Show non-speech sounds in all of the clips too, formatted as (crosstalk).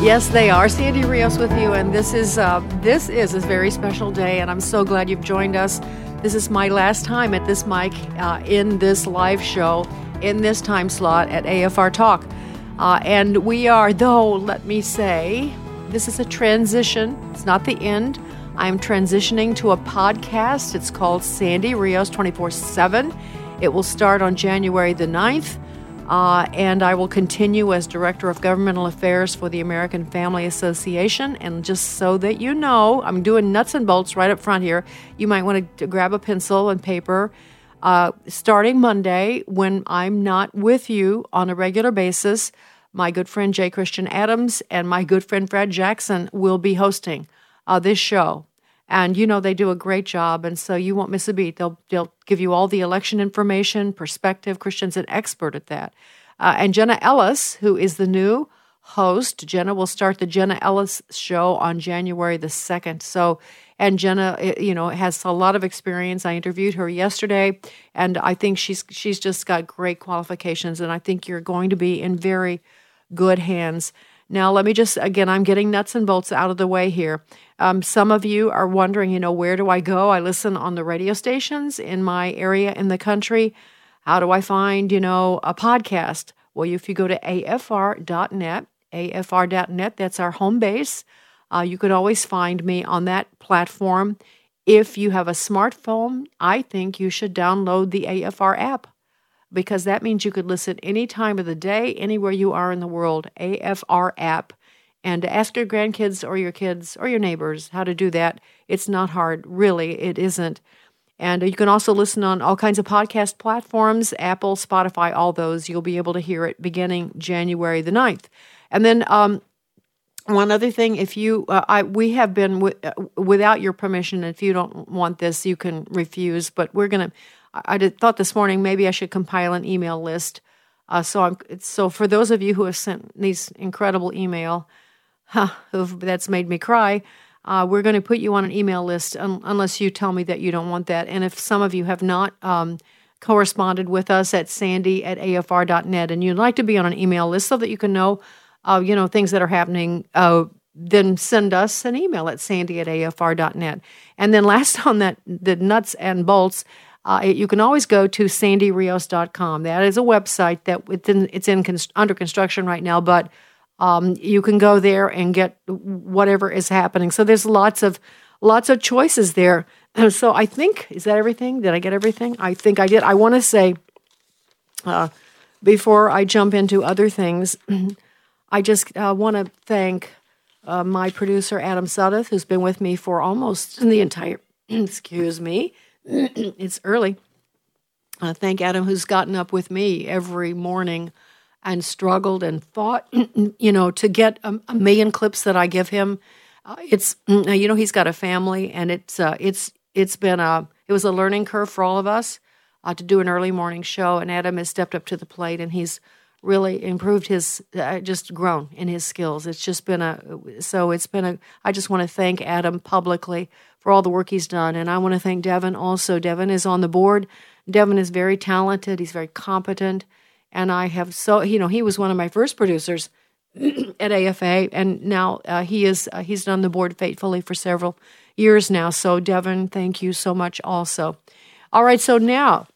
Yes, they are. Sandy Rios with you, and this is uh, this is a very special day, and I'm so glad you've joined us. This is my last time at this mic uh, in this live show in this time slot at AFR Talk, uh, and we are, though, let me say, this is a transition. It's not the end. I'm transitioning to a podcast. It's called Sandy Rios 24 7. It will start on January the 9th. Uh, and I will continue as Director of Governmental Affairs for the American Family Association. And just so that you know, I'm doing nuts and bolts right up front here. You might want to grab a pencil and paper. Uh, starting Monday, when I'm not with you on a regular basis, my good friend J. Christian Adams and my good friend Fred Jackson will be hosting uh, this show. And you know they do a great job, and so you won't miss a beat. They'll they'll give you all the election information, perspective. Christian's an expert at that. Uh, and Jenna Ellis, who is the new host, Jenna will start the Jenna Ellis show on January the second. So, and Jenna, eh, you know, has a lot of experience. I interviewed her yesterday, and I think she's she's just got great qualifications, and I think you're going to be in very good hands. Now, let me just again, I'm getting nuts and bolts out of the way here. Um, some of you are wondering, you know, where do I go? I listen on the radio stations in my area in the country. How do I find, you know, a podcast? Well, if you go to afr.net, afr.net, that's our home base. Uh, you could always find me on that platform. If you have a smartphone, I think you should download the AFR app because that means you could listen any time of the day, anywhere you are in the world. AFR app and ask your grandkids or your kids or your neighbors how to do that. It's not hard, really, it isn't. And you can also listen on all kinds of podcast platforms Apple, Spotify, all those. You'll be able to hear it beginning January the 9th. And then, um, one other thing, if you, uh, I, we have been w- uh, without your permission. If you don't want this, you can refuse. But we're gonna. I, I did, thought this morning maybe I should compile an email list. Uh, so I'm. So for those of you who have sent these incredible email, huh, that's made me cry. Uh, we're going to put you on an email list un- unless you tell me that you don't want that. And if some of you have not um, corresponded with us at sandy at afr.net and you'd like to be on an email list so that you can know, uh, you know, things that are happening, uh, then send us an email at sandy at afr.net. And then last (laughs) on that, the nuts and bolts, uh, you can always go to sandyrios.com. That is a website that it's in, it's in const- under construction right now, but um, you can go there and get whatever is happening. So there's lots of lots of choices there. (clears throat) So I think is that everything? Did I get everything? I think I did. I want to say uh, before I jump into other things, (clears throat) I just uh, want to thank uh, my producer Adam Sudduth, who's been with me for almost the entire. (clears throat) excuse me, (clears throat) it's early. I thank Adam, who's gotten up with me every morning and struggled and fought, (clears throat) you know, to get a, a million clips that I give him. Uh, it's (clears throat) you know he's got a family, and it's uh, it's it's been a it was a learning curve for all of us uh, to do an early morning show, and Adam has stepped up to the plate, and he's really improved his uh, just grown in his skills. It's just been a so it's been a. I just want to thank Adam publicly for all the work he's done, and I want to thank Devin also. Devin is on the board. Devin is very talented. He's very competent and I have so you know he was one of my first producers (clears throat) at AFA, and now uh, he is uh, he's done the board faithfully for several years now. So Devin, thank you so much. Also, all right. So now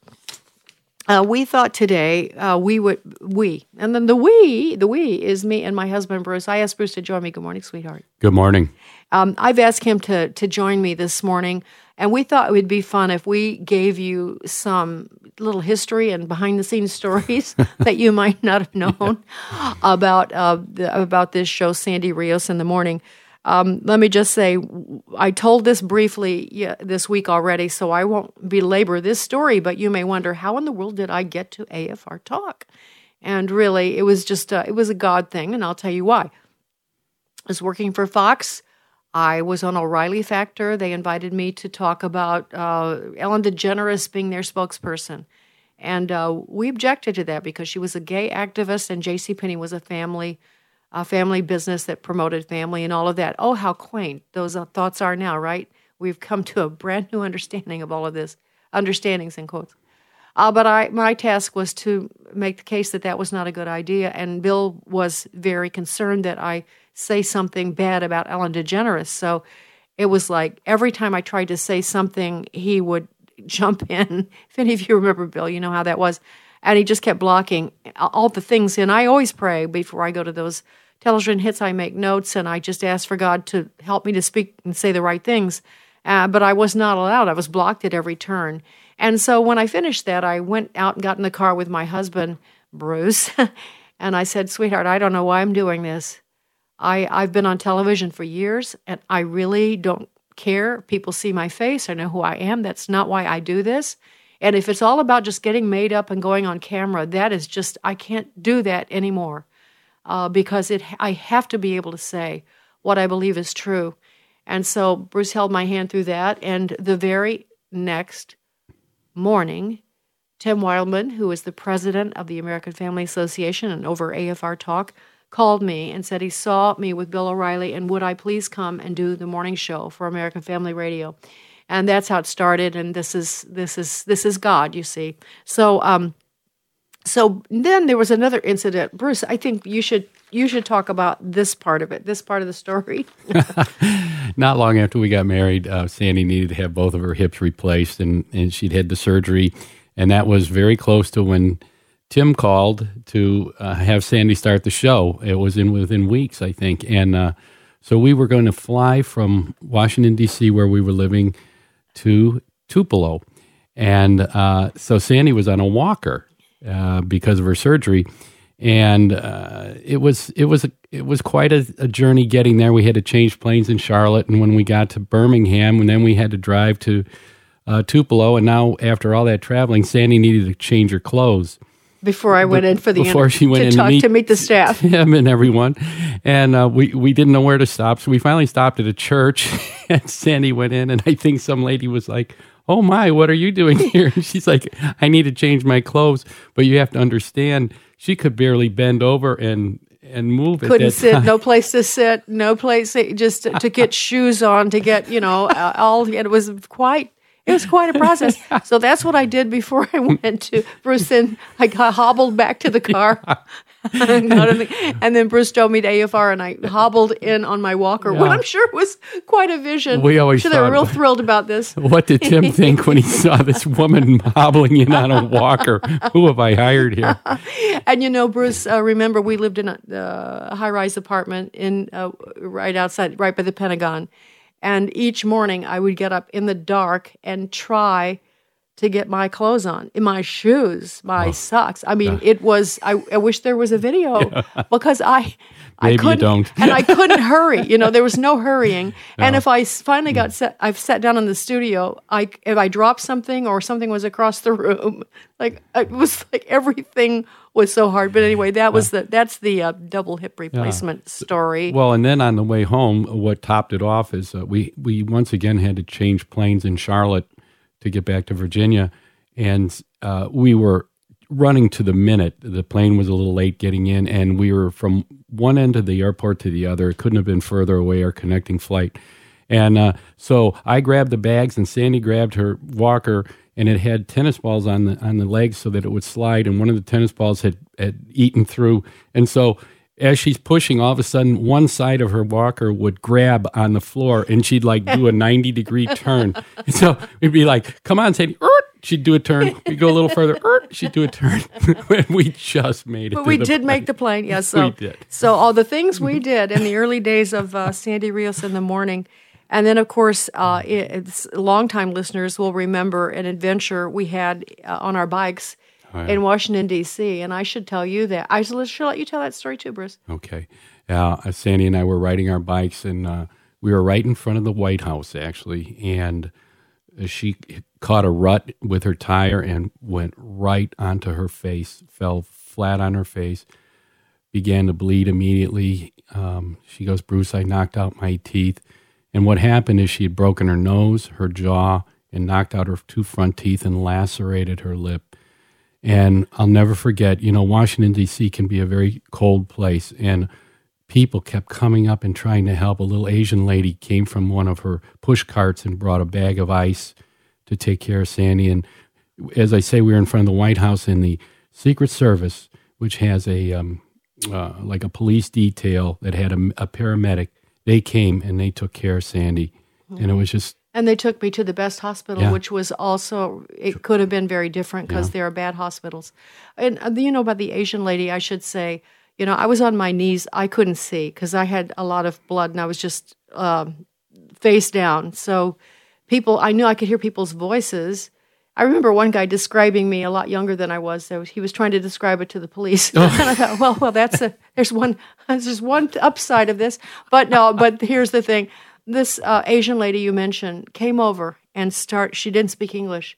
uh, we thought today uh, we would we and then the we the we is me and my husband Bruce. I asked Bruce to join me. Good morning, sweetheart. Good morning. Um, I've asked him to to join me this morning, and we thought it would be fun if we gave you some little history and behind the scenes (laughs) stories that you might not have (laughs) known about uh, the, about this show, Sandy Rios in the morning. Um, let me just say, I told this briefly yeah, this week already, so I won't belabor this story, but you may wonder how in the world did I get to AFR Talk? And really, it was just a, it was a God thing, and I'll tell you why. I was working for Fox. I was on O'Reilly Factor. They invited me to talk about uh, Ellen DeGeneres being their spokesperson. And uh, we objected to that because she was a gay activist and J.C. Penney was a family a family business that promoted family and all of that. Oh, how quaint those uh, thoughts are now, right? We've come to a brand new understanding of all of this, understandings in quotes. Uh, but I, my task was to make the case that that was not a good idea, and Bill was very concerned that I say something bad about Ellen DeGeneres. So it was like every time I tried to say something, he would jump (laughs) in. If any of you remember Bill, you know how that was. And he just kept blocking all the things. And I always pray before I go to those television hits, I make notes and I just ask for God to help me to speak and say the right things. Uh, but I was not allowed. I was blocked at every turn. And so when I finished that, I went out and got in the car with my husband, Bruce, (laughs) and I said, Sweetheart, I don't know why I'm doing this. I, I've been on television for years and I really don't care. People see my face, I know who I am. That's not why I do this. And if it's all about just getting made up and going on camera, that is just, I can't do that anymore uh, because it I have to be able to say what I believe is true. And so Bruce held my hand through that. And the very next morning, Tim Wildmon, who is the president of the American Family Association and over AFR Talk, called me and said he saw me with Bill O'Reilly and would I please come and do the morning show for American Family Radio. And that's how it started. And this is this is this is God, you see. So um, so then there was another incident. Bruce, I think you should you should talk about this part of it, this part of the story. (laughs) Not long after we got married, uh, Sandy needed to have both of her hips replaced, and, and she'd had the surgery. And that was very close to when Tim called to uh, have Sandy start the show. It was in within weeks, I think. And uh, so we were going to fly from Washington, D.C., where we were living, to Tupelo. And uh, so Sandy was on a walker uh, because of her surgery, and uh, it was it was a, it was quite a, a, journey getting there. We had to change planes in Charlotte, and when we got to Birmingham, and then we had to drive to uh, Tupelo, and now after all that traveling, Sandy needed to change her clothes. Before I went in for the before she went to in talk to meet, to meet the staff, (laughs) him and everyone, and uh, we we didn't know where to stop, so we finally stopped at a church, (laughs) and Sandy went in, and I think some lady was like, oh my, what are you doing (laughs) here? And she's like, I need to change my clothes. But you have to understand, she could barely bend over and and move. Couldn't sit, time. no place to sit, no place just to, to get (laughs) shoes on, to get you know all. It was quite. It was quite a process. (laughs) So that's what I did before I went to Bruce. And I got hobbled back to the car. (laughs) And then Bruce drove me to AFR, and I hobbled in on my walker. Yeah. What I'm sure was quite a vision. We always sure they were real thrilled about this. (laughs) What did Tim think when he saw this woman (laughs) hobbling in on a walker? Who have I hired here? and you know, Bruce, uh, remember we lived in a, uh, high-rise apartment in uh, right outside, right by the Pentagon, and each morning I would get up in the dark and try to get my clothes on, in my shoes, my oh. socks. I mean, it was. I, I, wish there was a video (laughs) yeah. because I. Maybe I couldn't, you don't. and I (laughs) couldn't hurry. You know, there was no hurrying. And if I finally got set, I've sat down in the studio. I if I dropped something or something was across the room, (laughs) like it was like everything was so hard. But anyway, that was the that's the uh, double hip replacement yeah. story. Well, and then on the way home, what topped it off is uh, we we once again had to change planes in Charlotte to get back to Virginia, and uh, we were running to the minute. The plane was a little late getting in, and we were from one end of the airport to the other. It couldn't have been further away. Our connecting flight, and uh, so I grabbed the bags, and Sandy grabbed her walker, and it had tennis balls on the on the legs so that it would slide. And one of the tennis balls had had eaten through, and so as she's pushing, all of a sudden, one side of her walker would grab on the floor and she'd like do a (laughs) 90 degree turn. And so we'd be like, come on, Sadie. she'd do a turn. We'd go a little further. er, she'd do a turn. (laughs) and we just made it. But we did plane. make the plane. Yes, so We did. so all the things we did in the early days of uh, Sandy Rios in the morning, and then of course, uh, it, it's longtime listeners will remember an adventure we had uh, on our bikes Oh, in Washington D.C. And I should tell you that I should should let you tell that story too, Bruce. Okay. Uh, Sandy and I were riding our bikes, and uh, we were right in front of the White House, actually. And she caught a rut with her tire and went right onto her face, fell flat on her face, began to bleed immediately. Um, she goes, Bruce, I knocked out my teeth. And what happened is she had broken her nose, her jaw, and knocked out her two front teeth and lacerated her lip. And I'll never forget, you know, Washington, D.C. can be a very cold place. And people kept coming up and trying to help. A little Asian lady came from one of her push carts and brought a bag of ice to take care of Sandy. And as I say, we were in front of the White House and the Secret Service, which has a um, uh, like a police detail that had a, a paramedic. They came and they took care of Sandy, and it was just And they took me to the best hospital, Yeah. which was also, it could have been very different because Yeah. there are bad hospitals. And uh, you know, about the Asian lady, I should say, you know, I was on my knees. I couldn't see because I had a lot of blood and I was just um, face down. So people, I knew I could hear people's voices. I remember one guy describing me a lot younger than I was. So he was trying to describe it to the police. (laughs) and I thought, well, well, that's a, there's one, there's one upside of this. But no, but here's the thing this uh, Asian lady you mentioned came over and start. She didn't speak English,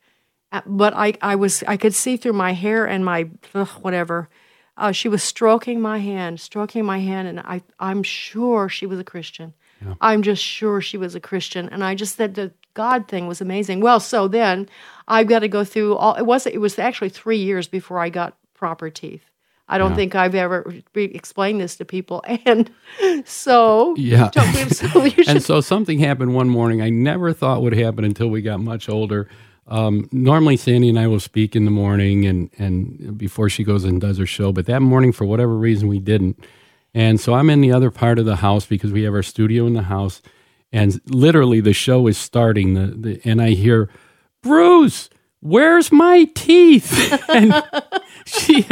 uh, but I, I was I could see through my hair and my ugh, whatever. Uh, she was stroking my hand, stroking my hand, and I I'm sure she was a Christian. I'm just sure she was a Christian, and I just said the God thing was amazing. Well, so then I've got to go through all. It was it was actually three years before I got proper teeth. I don't Yeah. think I've ever re- explained this to people, (laughs) and so Yeah. (laughs) (laughs) So and so something happened one morning I never thought would happen until we got much older. Um, normally, Sandy and I will speak in the morning and, and before she goes and does her show, but that morning, for whatever reason, we didn't. And so I'm in the other part of the house because we have our studio in the house, and literally the show is starting. The, the and I hear, Bruce, where's my teeth? (laughs) and she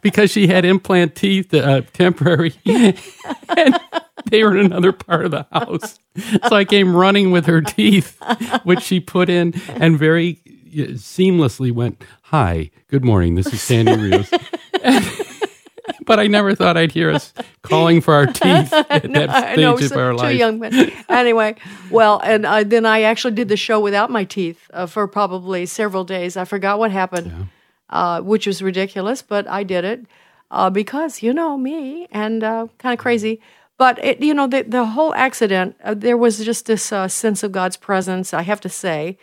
because she had implant teeth, uh, temporary, (laughs) and they were in another part of the house. So I came running with her teeth, which she put in, and very uh, seamlessly went, "Hi, good morning. This is Sandy Rios." (laughs) but I never thought I'd hear us (laughs) calling for our (laughs) teeth at No, that I stage know, of our too life. young, but anyway. Well, and uh, then I actually did the show without my teeth uh, for probably several days. I forgot what happened, uh, which was ridiculous, but I did it uh, because you know me and uh, kind of crazy. But it, you know, the the whole accident, uh, there was just this uh, sense of God's presence. I have to say.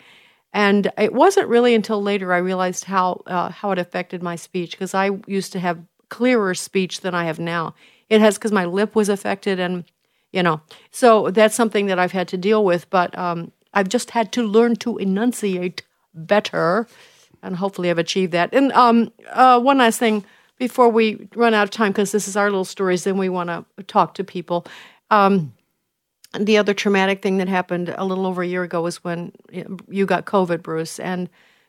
And it wasn't really until later I realized how uh, how it affected my speech because I used to have clearer speech than I have now. It has because my lip was affected, and you know, so that's something that I've had to deal with. But um, I've just had to learn to enunciate better, and hopefully I've achieved that. And um, uh, one last thing before we run out of time, because this is our little stories, then we want to talk to people. Um, the other traumatic thing that happened a little over a year ago was when you got COVID, Bruce, and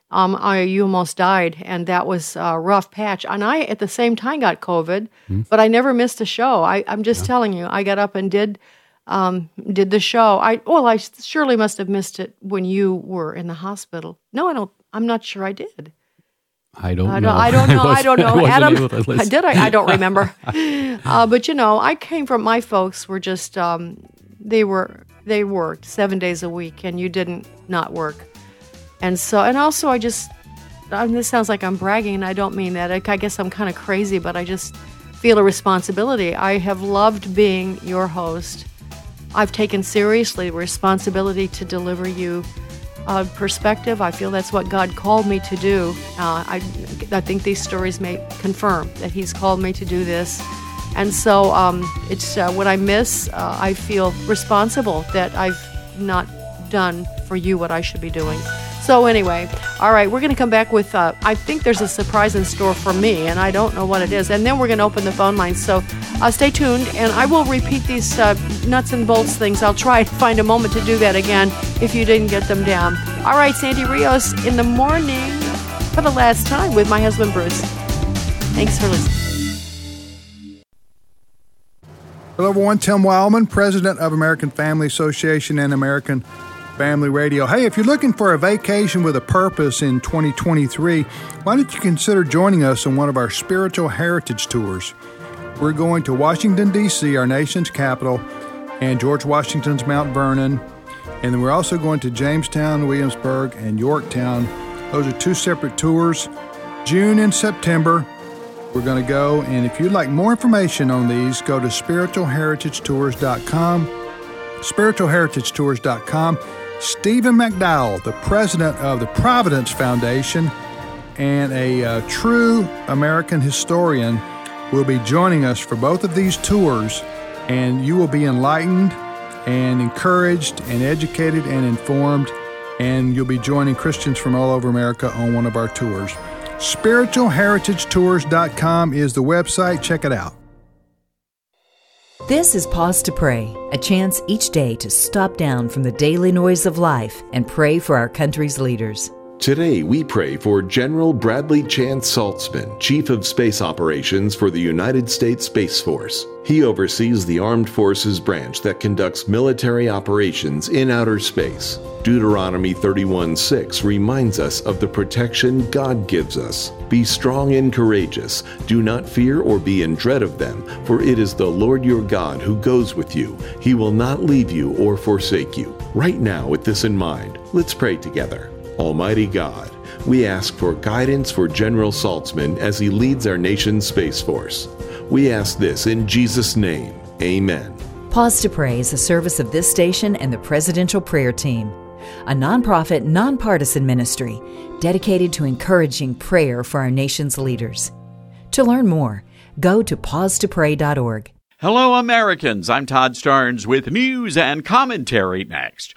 um, I, you almost died, and that was a rough patch. And I, at the same time, got COVID, but I never missed a show. I, I'm just telling you, I got up and did um, did the show. I well, I surely must have missed it when you were in the hospital. No, I don't. I'm not sure I did. I don't I know. don't. I don't know. I don't (laughs) know. wasn't Adam, able did I? I don't remember. (laughs) uh, but you know, I came from my folks were just um, they were they worked seven days a week, and you didn't not work, and so and also I just. Um, this sounds like I'm bragging, and I don't mean that. I, I guess I'm kind of crazy, but I just feel a responsibility. I have loved being your host. I've taken seriously the responsibility to deliver you uh, perspective. I feel that's what God called me to do. Uh, I, I think these stories may confirm that He's called me to do this. And so um, it's uh, when I miss, uh, I feel responsible that I've not done for you what I should be doing. So anyway, all right, we're going to come back with. Uh, I think there's a surprise in store for me, and I don't know what it is. And then we're going to open the phone lines. So Uh, stay tuned, and I will repeat these uh, nuts and bolts things. I'll try to find a moment to do that again if you didn't get them down. All right, Sandy Rios in the morning for the last time with my husband Bruce. Thanks for listening. Hello, everyone. Tim Wildmon, president of American Family Association and American Family Radio. Hey, if you're looking for a vacation with a purpose in 2023, why don't you consider joining us on one of our spiritual heritage tours? We're going to Washington, D.C., our nation's capital, and George Washington's Mount Vernon. And then we're also going to Jamestown, Williamsburg, and Yorktown. Those are two separate tours. June and September, we're going to go. And if you'd like more information on these, go to spiritualheritagetours.com. Spiritualheritagetours.com. Stephen McDowell, the president of the Providence Foundation and a uh, true American historian, will be joining us for both of these tours. And you will be enlightened and encouraged and educated and informed. And you'll be joining Christians from all over America on one of our tours. SpiritualHeritageTours.com is the website. Check it out. This is Pause to Pray, a chance each day to stop down from the daily noise of life and pray for our country's leaders. Today, we pray for General Bradley Chance Saltzman, Chief of Space Operations for the United States Space Force. He oversees the Armed Forces branch that conducts military operations in outer space. Deuteronomy 31:6 reminds us of the protection God gives us. Be strong and courageous. Do not fear or be in dread of them, for it is the Lord your God who goes with you. He will not leave you or forsake you. Right now, with this in mind, let's pray together. Almighty God, we ask for guidance for General Saltzman as he leads our nation's Space Force. We ask this in Jesus' name. Amen. Pause to Pray is a service of this station and the Presidential Prayer Team, a nonprofit, nonpartisan ministry dedicated to encouraging prayer for our nation's leaders. To learn more, go to pausetopray.org. Hello, Americans. I'm Todd Starnes with news and commentary next.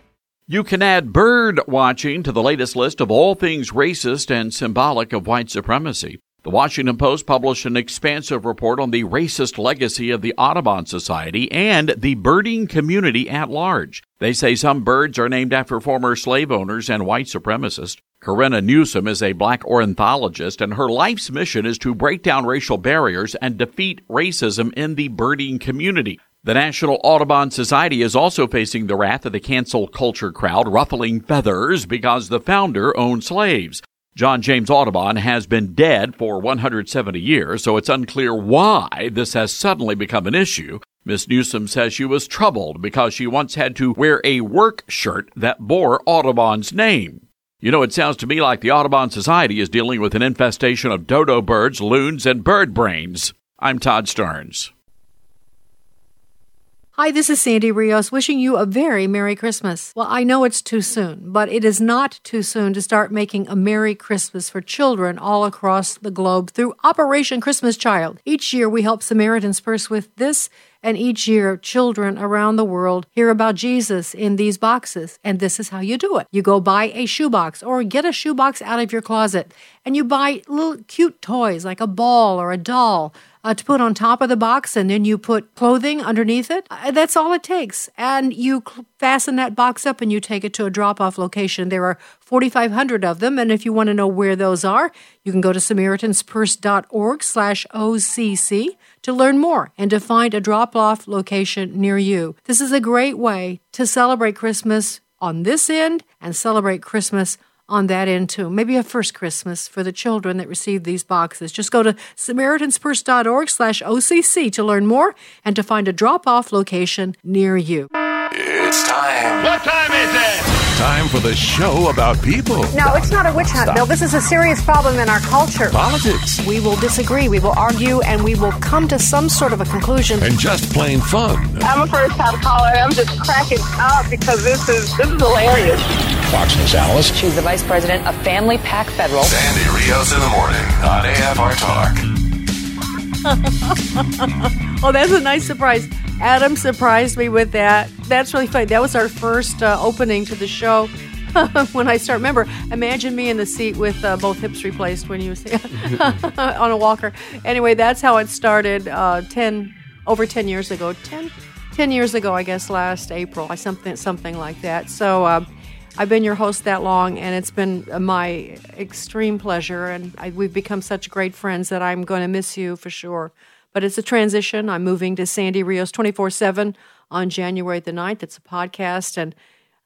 You can add bird watching to the latest list of all things racist and symbolic of white supremacy. The Washington Post published an expansive report on the racist legacy of the Audubon Society and the birding community at large. They say some birds are named after former slave owners and white supremacists. Corina Newsome is a black ornithologist, and her life's mission is to break down racial barriers and defeat racism in the birding community. The National Audubon Society is also facing the wrath of the cancel culture crowd ruffling feathers because the founder owned slaves. John James Audubon has been dead for 170 years, so it's unclear why this has suddenly become an issue. Miss Newsome says she was troubled because she once had to wear a work shirt that bore Audubon's name. You know, it sounds to me like the Audubon Society is dealing with an infestation of dodo birds, loons, and bird brains. I'm Todd Starnes. Hi, this is Sandy Rios wishing you a very Merry Christmas. Well, I know it's too soon, but it is not too soon to start making a Merry Christmas for children all across the globe through Operation Christmas Child. Each year we help Samaritan's Purse with this and each year, children around the world hear about Jesus in these boxes. And this is how you do it. You go buy a shoebox or get a shoebox out of your closet and you buy little cute toys like a ball or a doll. Uh, to put on top of the box, and then you put clothing underneath it. Uh, that's all it takes. And you cl- fasten that box up and you take it to a drop off location. There are 4,500 of them. And if you want to know where those are, you can go to SamaritansPurse.org slash OCC to learn more and to find a drop off location near you. This is a great way to celebrate Christmas on this end and celebrate Christmas on that end too. Maybe a first Christmas for the children that receive these boxes. Just go to SamaritansPurse.org slash OCC to learn more and to find a drop off location near you. It's time. What time is it? Time for the show about people. No, it's not a witch hunt, Stop. Bill. This is a serious problem in our culture. Politics. We will disagree, we will argue, and we will come to some sort of a conclusion. And just plain fun. I'm a first time caller. and I'm just cracking up because this is this is hilarious. Fox News analyst. She's the vice president of Family PAC Federal. Sandy Rios in the morning on AFR Talk. (laughs) oh, that's a nice surprise. Adam surprised me with that. That's really funny. That was our first uh, opening to the show. (laughs) when I start, remember, imagine me in the seat with uh, both hips replaced when you (laughs) on a walker. Anyway, that's how it started. Uh, ten over ten years ago. 10, 10 years ago, I guess, last April, something something like that. So. I've been your host that long, and it's been my extreme pleasure. And I, we've become such great friends that I'm going to miss you for sure. But it's a transition. I'm moving to Sandy Rios 24 7 on January the 9th. It's a podcast, and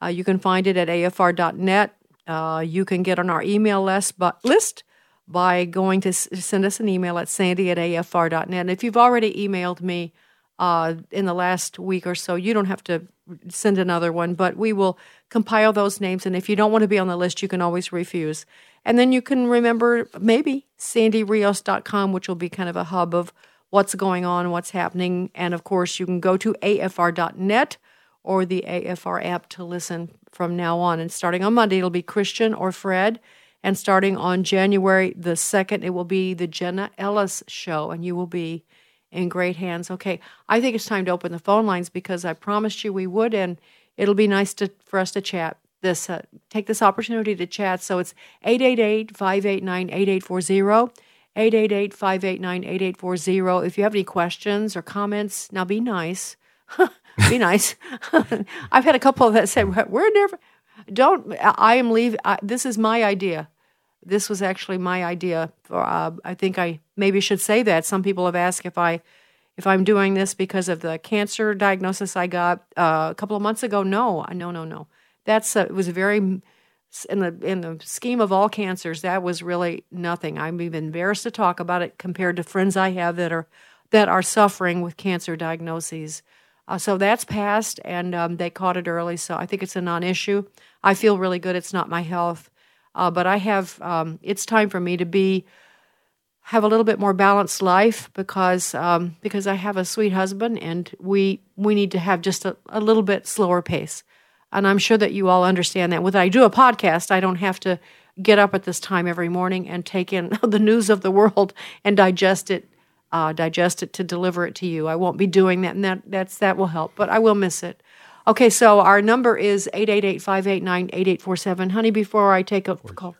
uh, you can find it at afr.net. Uh, you can get on our email list, but, list by going to s- send us an email at sandy at afr.net. And if you've already emailed me uh, in the last week or so, you don't have to send another one, but we will compile those names. And if you don't want to be on the list, you can always refuse. And then you can remember maybe sandyrios.com, which will be kind of a hub of what's going on, what's happening. And of course, you can go to afr.net or the AFR app to listen from now on. And starting on Monday, it'll be Christian or Fred. And starting on January the 2nd, it will be the Jenna Ellis Show, and you will be in great hands. Okay, I think it's time to open the phone lines because I promised you we would, and it'll be nice to for us to chat. This uh, take this opportunity to chat. So it's 888-589-8840, 888-589-8840. If you have any questions or comments, now be nice. (laughs) be nice. (laughs) I've had a couple that said we're never. Don't. I am leaving. This is my idea. This was actually my idea. Uh, I think I maybe should say that. Some people have asked if I if I'm doing this because of the cancer diagnosis I got uh, a couple of months ago. No, no, no, no. That's uh, it was very in the in the scheme of all cancers. That was really nothing. I'm even embarrassed to talk about it compared to friends I have that are that are suffering with cancer diagnoses. Uh, so that's passed, and um, they caught it early. So I think it's a non-issue. I feel really good. It's not my health, uh, but I have. Um, it's time for me to be have a little bit more balanced life because um, because I have a sweet husband and we we need to have just a, a little bit slower pace. And I'm sure that you all understand that. When I do a podcast, I don't have to get up at this time every morning and take in (laughs) the news of the world and digest it, uh, digest it to deliver it to you. I won't be doing that, and that that's that will help. But I will miss it. Okay, so our number is 888-589-8847. Honey, before I take a call.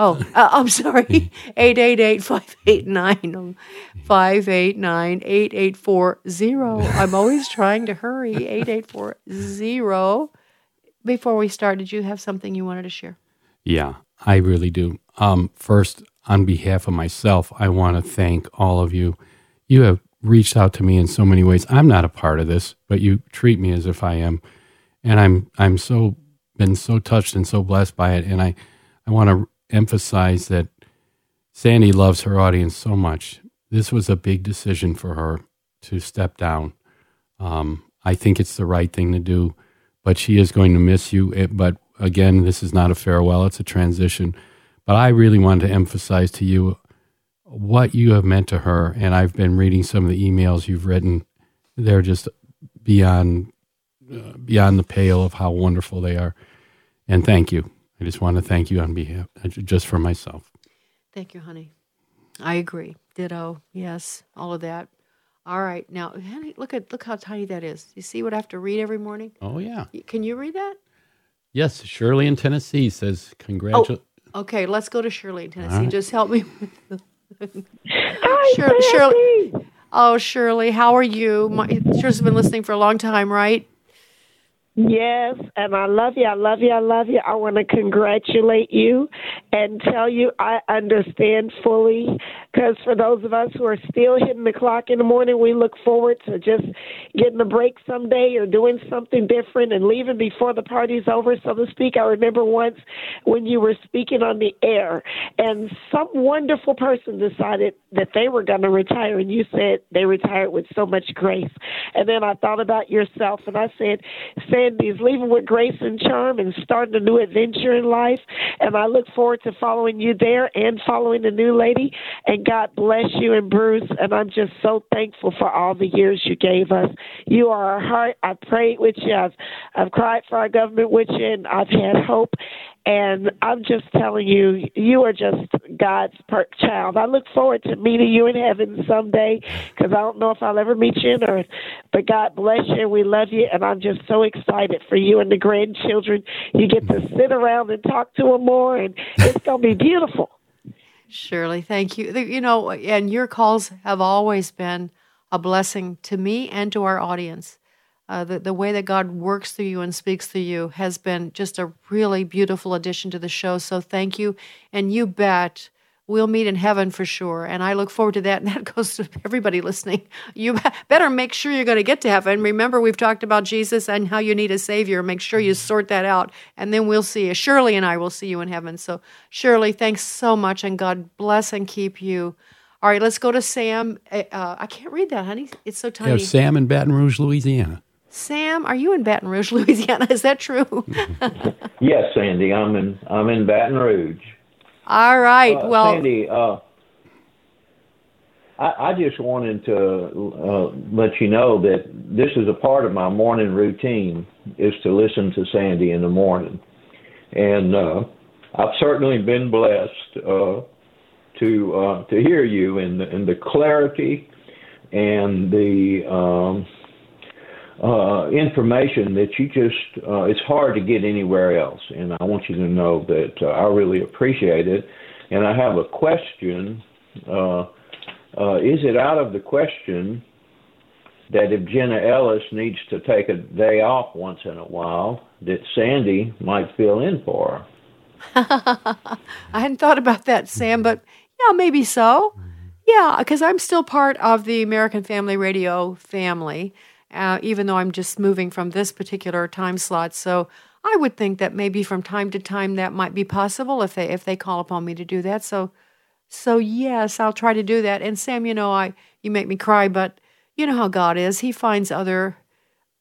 Oh, uh, I'm sorry. (laughs) 888-589-8840. I'm always trying to hurry. (laughs) 8840. Before we start, did you have something you wanted to share? Yeah, I really do. Um, first, on behalf of myself, I want to thank all of you. You have reached out to me in so many ways. I'm not a part of this, but you treat me as if I am, and I'm I'm so been so touched and so blessed by it. And I I want to emphasize that Sandy loves her audience so much. This was a big decision for her to step down. Um, I think it's the right thing to do, but she is going to miss you. It, but again, this is not a farewell; it's a transition. But I really wanted to emphasize to you what you have meant to her. And I've been reading some of the emails you've written; they're just beyond uh, beyond the pale of how wonderful they are. And thank you. I just want to thank you on behalf, just for myself. Thank you, honey. I agree. Ditto. Yes, all of that. All right, now, honey, look at look how tiny that is. You see what I have to read every morning? Oh yeah. Can you read that? Yes, Shirley in Tennessee says congratulations. Oh, okay, let's go to Shirley in Tennessee. Right. Just help me. (laughs) Hi, Shirley, Shirley. Oh, Shirley, how are you? My, Shirley's been listening for a long time, right? Yes, and I love you. I love you. I love you. I want to congratulate you and tell you I understand fully because for those of us who are still hitting the clock in the morning, we look forward to just getting a break someday or doing something different and leaving before the party's over, so to speak. I remember once when you were speaking on the air and some wonderful person decided that they were going to retire, and you said they retired with so much grace. And then I thought about yourself, and I said, Sandy's leaving with grace and charm and starting a new adventure in life. And I look forward to following you there and following the new lady. And God bless you and Bruce. And I'm just so thankful for all the years you gave us. You are our heart. I prayed with you. I've, I've cried for our government with you, and I've had hope. And I'm just telling you, you are just God's per- child. I look forward to meeting you in heaven someday because I don't know if I'll ever meet you on earth. But God bless you. And we love you. And I'm just so excited for you and the grandchildren. You get to sit around and talk to them more, and it's going to be beautiful. Shirley, thank you. You know, and your calls have always been a blessing to me and to our audience uh, the, the way that God works through you and speaks through you has been just a really beautiful addition to the show. So thank you. And you bet we'll meet in heaven for sure. And I look forward to that. (laughs) And that goes to everybody listening. You better make sure you're going to get to heaven. Remember, we've talked about Jesus and how you need a Savior. Make sure you sort that out. And then we'll see you. Shirley and I will see you in heaven. So, Shirley, thanks so much. And God bless and keep you. All right, let's go to Sam. Uh, I can't read that, honey. It's so tiny. Yeah, Sam in Baton Rouge, Louisiana. Sam, are you in Baton Rouge, (laughs) Louisiana? Is that true? (laughs) yes, Sandy. I'm in I'm in Baton Rouge. All right. Uh, well, Sandy, uh, I, I just wanted to uh, let you know that this is a part of my morning routine is to listen to Sandy in the morning, and uh, I've certainly been blessed uh, to uh, to hear you in the, in the clarity and the um, uh, information that you just uh, it's hard to get anywhere else. And I want you to know that uh, I really appreciate it. And I have a question. Uh, uh, is it out of the question that if Jenna Ellis needs to take a day off once in a while, that Sandy might fill in for her? (laughs) I hadn't thought about that, Sam, but yeah, maybe so. Yeah, because I'm still part of the American Family Radio family uh, even though I'm just moving from this particular time slot. So I would think that maybe from time to time that might be possible if they if they call upon me to do that. So so yes, I'll try to do that. And Sam, you know, I you make me cry, but you know how God is. He finds other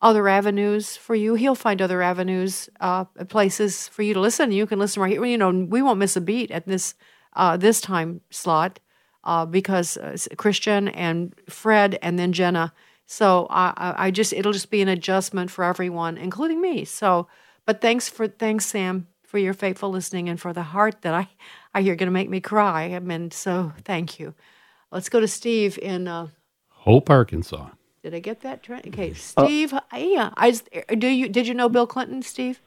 other avenues for you. He'll find other avenues, uh, places for you to listen. You can listen right here. You know, we won't miss a beat at this uh, this time slot uh, because uh, Christian and Fred and then Jenna so I, I just it'll just be an adjustment for everyone, including me. So, but thanks for thanks Sam for your faithful listening and for the heart that I I hear going to make me cry. I mean, so thank you. Let's go to Steve in uh, Hope, Arkansas. Did I get that? Okay, Steve. Uh, yeah, I do you did you know Bill Clinton, Steve?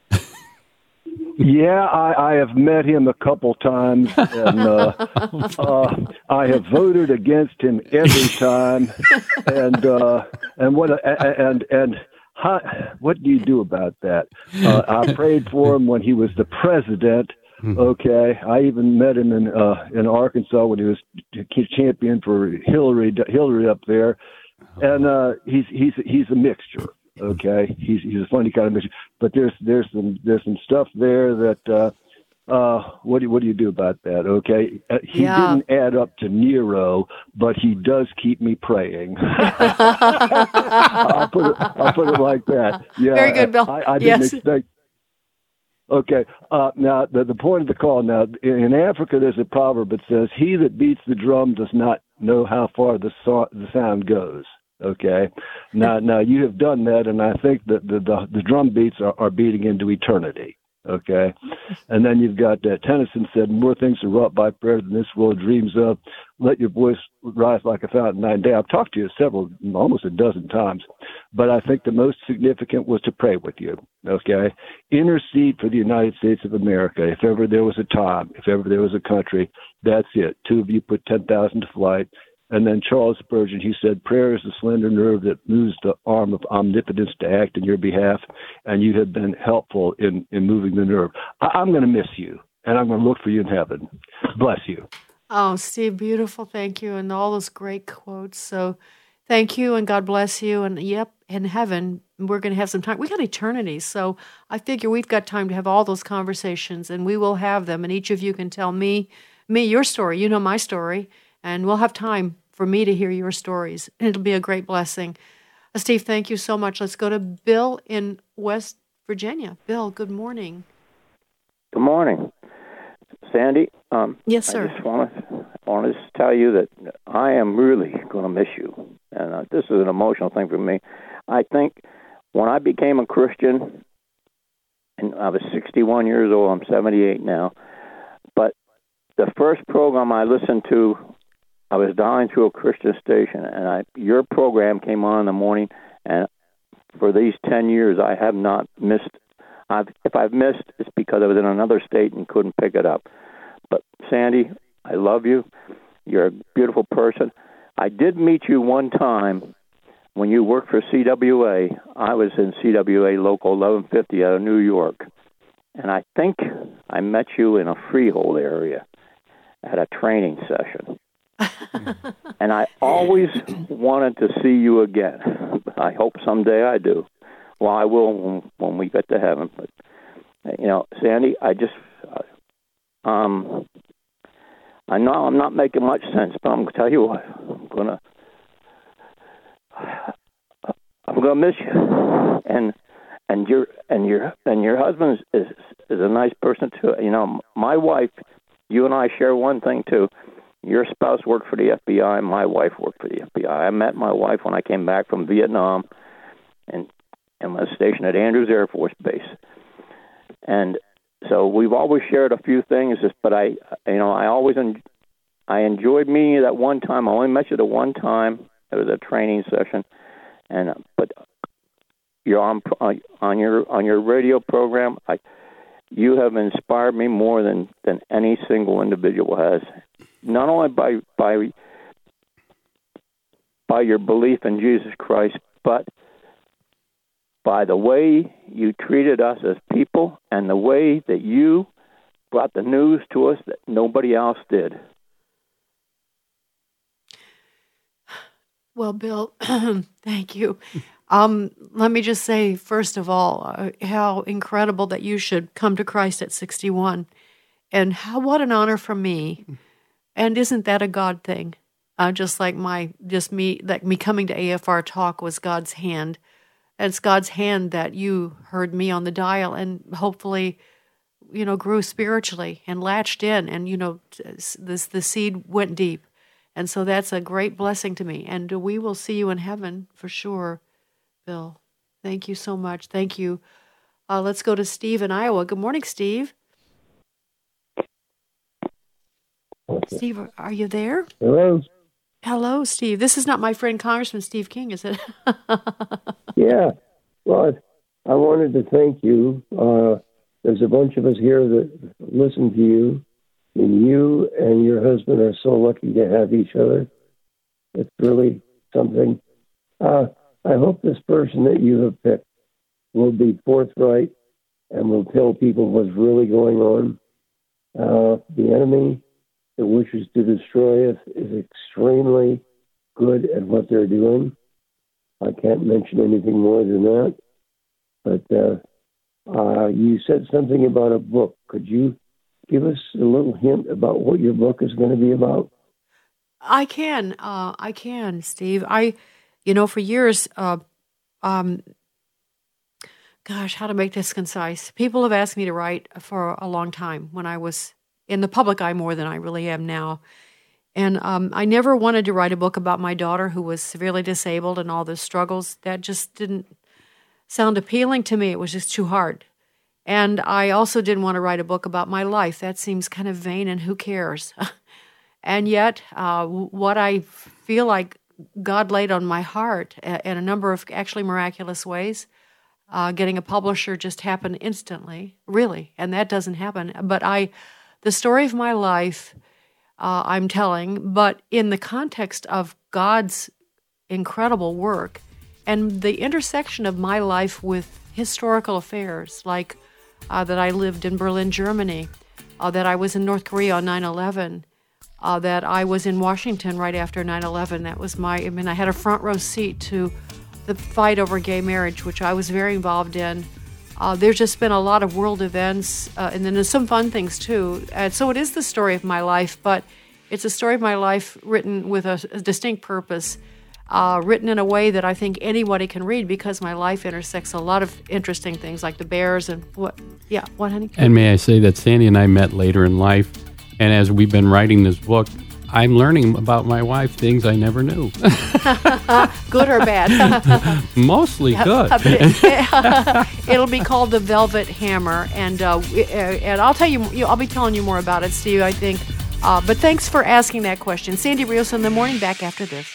Yeah, I, I have met him a couple times, and uh, (laughs) uh, I have voted against him every time. And uh, and what and and how, what do you do about that? Uh, I prayed for him when he was the president. Hmm. Okay, I even met him in uh, in Arkansas when he was a champion for Hillary Hillary up there, and uh, he's he's he's a mixture. Okay, he's he's a funny kind of mission, but there's there's some there's some stuff there that uh, uh, what do what do you do about that? Okay, uh, he yeah. didn't add up to Nero, but he does keep me praying. I'll put it I'll put it like that. Yeah, very good, Bill. I, I didn't yes. expect. Okay. Uh, now, the, the point of the call. Now, in Africa, there's a proverb that says, "He that beats the drum does not know how far the, so- the sound goes." Okay, now now you have done that, and I think that the the, the drum beats are, are beating into eternity. Okay, and then you've got uh, Tennyson said, "More things are wrought by prayer than this world dreams of." Let your voice rise like a fountain night and day. I've talked to you several, almost a dozen times, but I think the most significant was to pray with you. Okay, intercede for the United States of America. If ever there was a time, if ever there was a country, that's it. Two of you put ten thousand to flight and then Charles Spurgeon, he said, Prayer is the slender nerve that moves the arm of omnipotence to act in your behalf, and you have been helpful in, in moving the nerve. I, am going to miss you, and I'm going to look for you in heaven. Bless you. Oh, Steve, beautiful. Thank you. And all those great quotes. So thank you, and God bless you. And yep, in heaven, we're going to have some time. We got eternity. So I figure we've got time to have all those conversations, and we will have them. And each of you can tell me, me your story. You know my story And we'll have time for me to hear your stories. And It'll be a great blessing. Uh, Steve, thank you so much. Let's go to Bill in West Virginia. Bill, good morning. Good morning, Sandy. Um, yes, sir. I just want to want to tell you that I am really going to miss you, and uh, this is an emotional thing for me. I think when I became a Christian, and I was 61 years old. I'm 78 now, but the first program I listened to, I was dialing through a Christian station, and I your program came on in the morning, and for these 10 years, I have not missed. I've, if I've missed, it's because I was in another state and couldn't pick it up. But Sandy, I love you. You're a beautiful person. I did meet you one time when you worked for CWA. I was in CWA Local 1150 out of New York. And I think I met you in a freehold area at a training session. And I always wanted to see you again. I hope someday I do. Well, I will when, we get to heaven. But you know, Sandy, I just uh, um, I know I'm not making much sense, but I'm gonna tell you what. I'm gonna I'm gonna miss you, and and your and your and your husband is is a nice person too. You know, my wife, you and I share one thing too. Your spouse worked for the FBI. My wife worked for the FBI. I met my wife when I came back from Vietnam, and and was stationed at Andrews Air Force Base. And so we've always shared a few things, but I, you know, I always en- I enjoyed meeting you that one time. I only met you the one time. It was a training session, and uh, but you're on on your on your radio program. I you have inspired me more than than any single individual has. Not only by by by your belief in Jesus Christ, but by the way you treated us as people and the way that you brought the news to us that nobody else did. Well, Bill, (clears throat) thank you. Um, let me just say, first of all, uh, how incredible that you should come to Christ at 61. And how what an honor for me. And isn't that a God thing? Uh, just like my, just me, like me coming to AFR talk was God's hand. And it's God's hand that you heard me on the dial and hopefully, you know, grew spiritually and latched in. And, you know, this, the seed went deep. And so that's a great blessing to me. And we will see you in heaven for sure, Bill. Thank you so much. Thank you. Uh, let's go to Steve in Iowa. Good morning, Steve. Steve, are you there? Hello. Hello, Steve. This is not my friend Congressman Steve King, is it? (laughs) yeah. Well, I wanted to thank you. Uh, there's a bunch of us here that listen to you and you and your husband are so lucky to have each other. It's really something. Uh, I hope this person that you have picked will be forthright and will tell people what's really going on. Uh, the enemy that wishes to destroy us is extremely good at what they're doing. I can't mention anything more than that. But uh, uh, you said something about a book. Could you give us a little hint about what your book is going to be about? I can. Uh, I can, Steve. I, you know, for years, uh, um, gosh, how to make this concise. People have asked me to write for a long time when I was in the public eye more than I really am now. And um, I never wanted to write a book about my daughter who was severely disabled and all the struggles. That just didn't sound appealing to me. It was just too hard. And I also didn't want to write a book about my life. That seems kind of vain, and who cares? (laughs) and yet, uh, what I feel like God laid on my heart in a number of actually miraculous ways. Uh, getting a publisher just happened instantly, really, and that doesn't happen. But I, the story of my life, uh, I'm telling, but in the context of God's incredible work and the intersection of my life with historical affairs like uh, that I lived in Berlin, Germany, uh, that I was in North Korea on 9 11, uh, that I was in Washington right after 9 11. That was my, I mean, I had a front row seat to the fight over gay marriage, which I was very involved in. Uh, there's just been a lot of world events, uh, and then there's some fun things too. And so it is the story of my life, but It's a story of my life written with a, a distinct purpose, uh, written in a way that I think anybody can read because my life intersects a lot of interesting things like the bears and what. Yeah, what, honey? And may I say that Sandy and I met later in life, and as we've been writing this book, I'm learning about my wife things I never knew. (laughs) good or bad? (laughs) Mostly good. (laughs) It'll be called the Velvet Hammer, and uh, and I'll tell you, I'll be telling you more about it, Steve. I think. Uh, but thanks for asking that question, Sandy Rios in the morning. Back after this.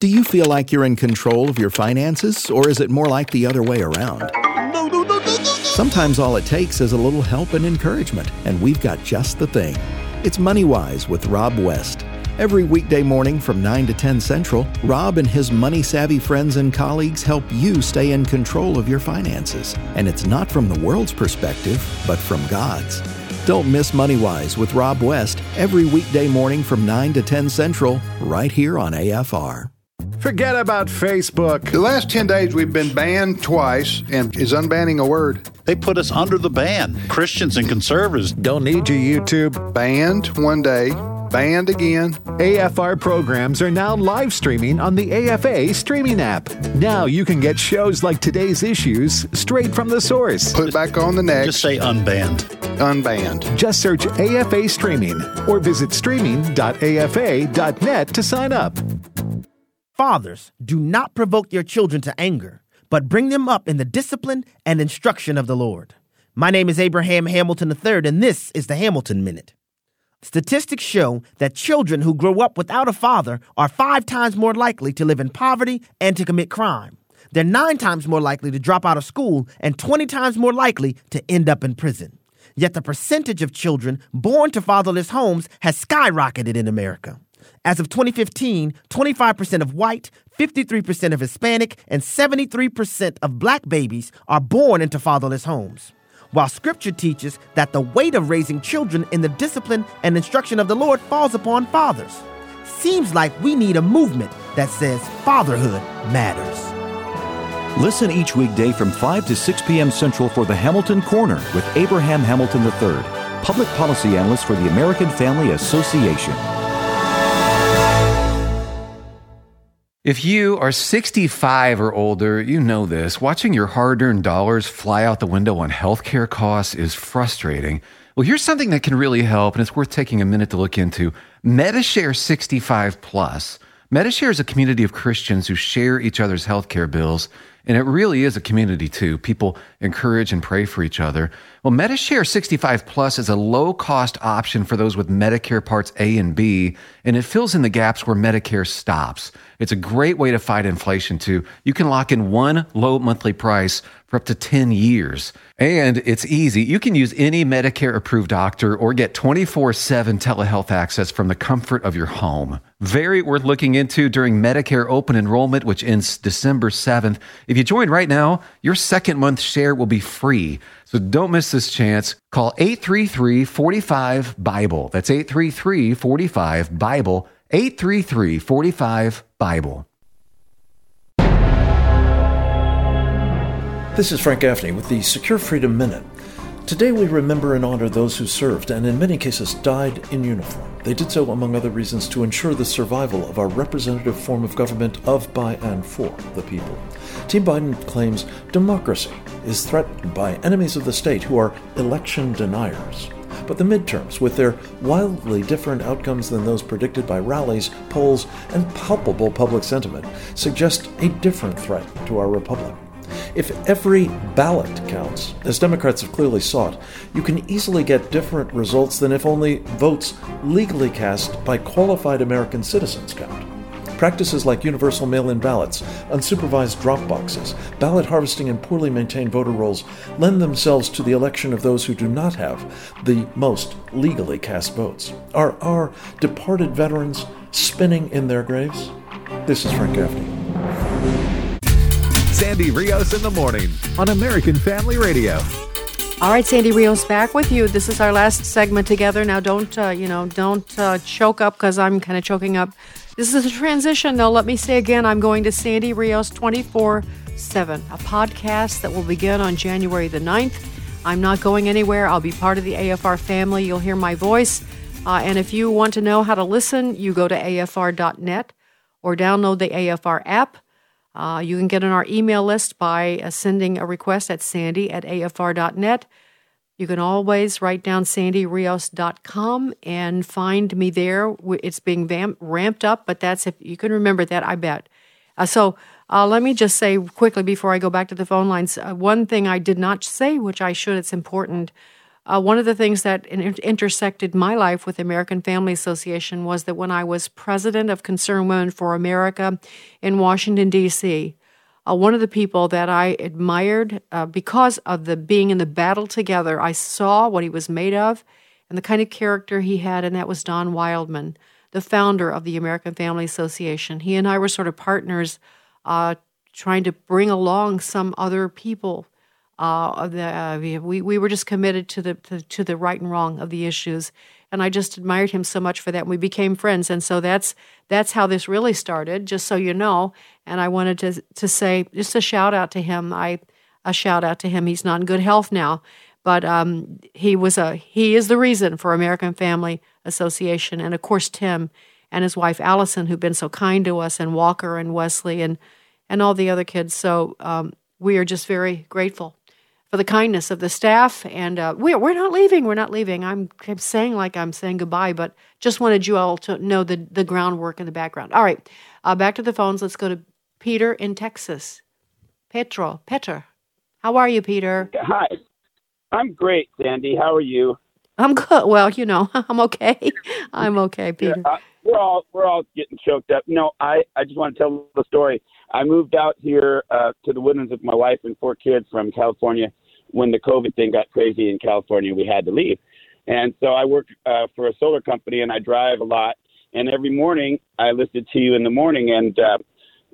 Do you feel like you're in control of your finances, or is it more like the other way around? Sometimes all it takes is a little help and encouragement, and we've got just the thing. It's MoneyWise with Rob West. Every weekday morning from 9 to 10 Central, Rob and his money savvy friends and colleagues help you stay in control of your finances. And it's not from the world's perspective, but from God's. Don't miss MoneyWise with Rob West every weekday morning from 9 to 10 Central, right here on AFR. Forget about Facebook. The last 10 days we've been banned twice, and is unbanning a word? They put us under the ban. Christians and conservatives don't need you, YouTube. Banned one day, banned again. AFR programs are now live streaming on the AFA streaming app. Now you can get shows like today's issues straight from the source. Put back on the next. Just say unbanned. Unbanned. Just search AFA streaming or visit streaming.afa.net to sign up. Fathers, do not provoke your children to anger, but bring them up in the discipline and instruction of the Lord. My name is Abraham Hamilton III, and this is the Hamilton Minute. Statistics show that children who grow up without a father are five times more likely to live in poverty and to commit crime. They're nine times more likely to drop out of school and 20 times more likely to end up in prison. Yet the percentage of children born to fatherless homes has skyrocketed in America. As of 2015, 25% of white, 53% of Hispanic, and 73% of black babies are born into fatherless homes. While scripture teaches that the weight of raising children in the discipline and instruction of the Lord falls upon fathers, seems like we need a movement that says fatherhood matters. Listen each weekday from 5 to 6 p.m. Central for the Hamilton Corner with Abraham Hamilton III, public policy analyst for the American Family Association. If you are 65 or older, you know this. Watching your hard earned dollars fly out the window on healthcare costs is frustrating. Well, here's something that can really help, and it's worth taking a minute to look into Medishare 65 Plus. Medishare is a community of Christians who share each other's healthcare bills, and it really is a community too. People encourage and pray for each other. Well, Medishare 65 Plus is a low cost option for those with Medicare Parts A and B, and it fills in the gaps where Medicare stops. It's a great way to fight inflation too. You can lock in one low monthly price for up to 10 years. And it's easy. You can use any Medicare approved doctor or get 24 7 telehealth access from the comfort of your home. Very worth looking into during Medicare open enrollment, which ends December 7th. If you join right now, your second month share will be free. So don't miss this chance. Call 833 45 Bible. That's 833 45 Bible. 833 45 Bible. This is Frank Gaffney with the Secure Freedom Minute. Today we remember and honor those who served and in many cases died in uniform. They did so, among other reasons, to ensure the survival of our representative form of government of, by, and for the people. Team Biden claims democracy is threatened by enemies of the state who are election deniers. But the midterms, with their wildly different outcomes than those predicted by rallies, polls, and palpable public sentiment, suggest a different threat to our republic. If every ballot counts, as Democrats have clearly sought, you can easily get different results than if only votes legally cast by qualified American citizens count. Practices like universal mail in ballots, unsupervised drop boxes, ballot harvesting, and poorly maintained voter rolls lend themselves to the election of those who do not have the most legally cast votes. Are our departed veterans spinning in their graves? This is Frank Gaffney. Sandy Rios in the morning on American Family Radio. All right, Sandy Rios back with you. This is our last segment together. Now, don't uh, you know? Don't uh, choke up because I'm kind of choking up. This is a transition, though. Let me say again, I'm going to Sandy Rios 24 7, a podcast that will begin on January the 9th. I'm not going anywhere. I'll be part of the AFR family. You'll hear my voice. Uh, and if you want to know how to listen, you go to afr.net or download the AFR app. Uh, you can get on our email list by uh, sending a request at sandy at afr.net. You can always write down sandyrios.com and find me there. It's being vamp- ramped up, but that's if you can remember that, I bet. Uh, so uh, let me just say quickly before I go back to the phone lines uh, one thing I did not say, which I should, it's important. Uh, one of the things that in- intersected my life with American Family Association was that when I was president of Concerned Women for America in Washington, D.C., uh, one of the people that I admired uh, because of the being in the battle together, I saw what he was made of and the kind of character he had, and that was Don Wildman, the founder of the American Family Association. He and I were sort of partners uh, trying to bring along some other people. Uh, the, uh, we we were just committed to the to, to, the right and wrong of the issues, and I just admired him so much for that. And we became friends, and so that's that's how this really started. Just so you know, and I wanted to to say just a shout out to him. I a shout out to him. He's not in good health now, but um, he was a he is the reason for American Family Association, and of course Tim and his wife Allison, who've been so kind to us, and Walker and Wesley and and all the other kids. So um, we are just very grateful for the kindness of the staff, and uh, we're we're not leaving. We're not leaving. I'm, I'm saying like I'm saying goodbye, but just wanted you all to know the the groundwork in the background. All right, uh, back to the phones. Let's go to Peter in Texas. Petro, Peter, how are you, Peter? Hi, I'm great, Sandy. How are you? I'm good. Well, you know, (laughs) I'm okay. I'm okay, Peter. Yeah, uh, we're all we're all getting choked up. No, I I just want to tell the story. I moved out here uh, to the Woodlands with my wife and four kids from California when the COVID thing got crazy in California. We had to leave, and so I work uh, for a solar company and I drive a lot. And every morning I listened to you in the morning, and uh,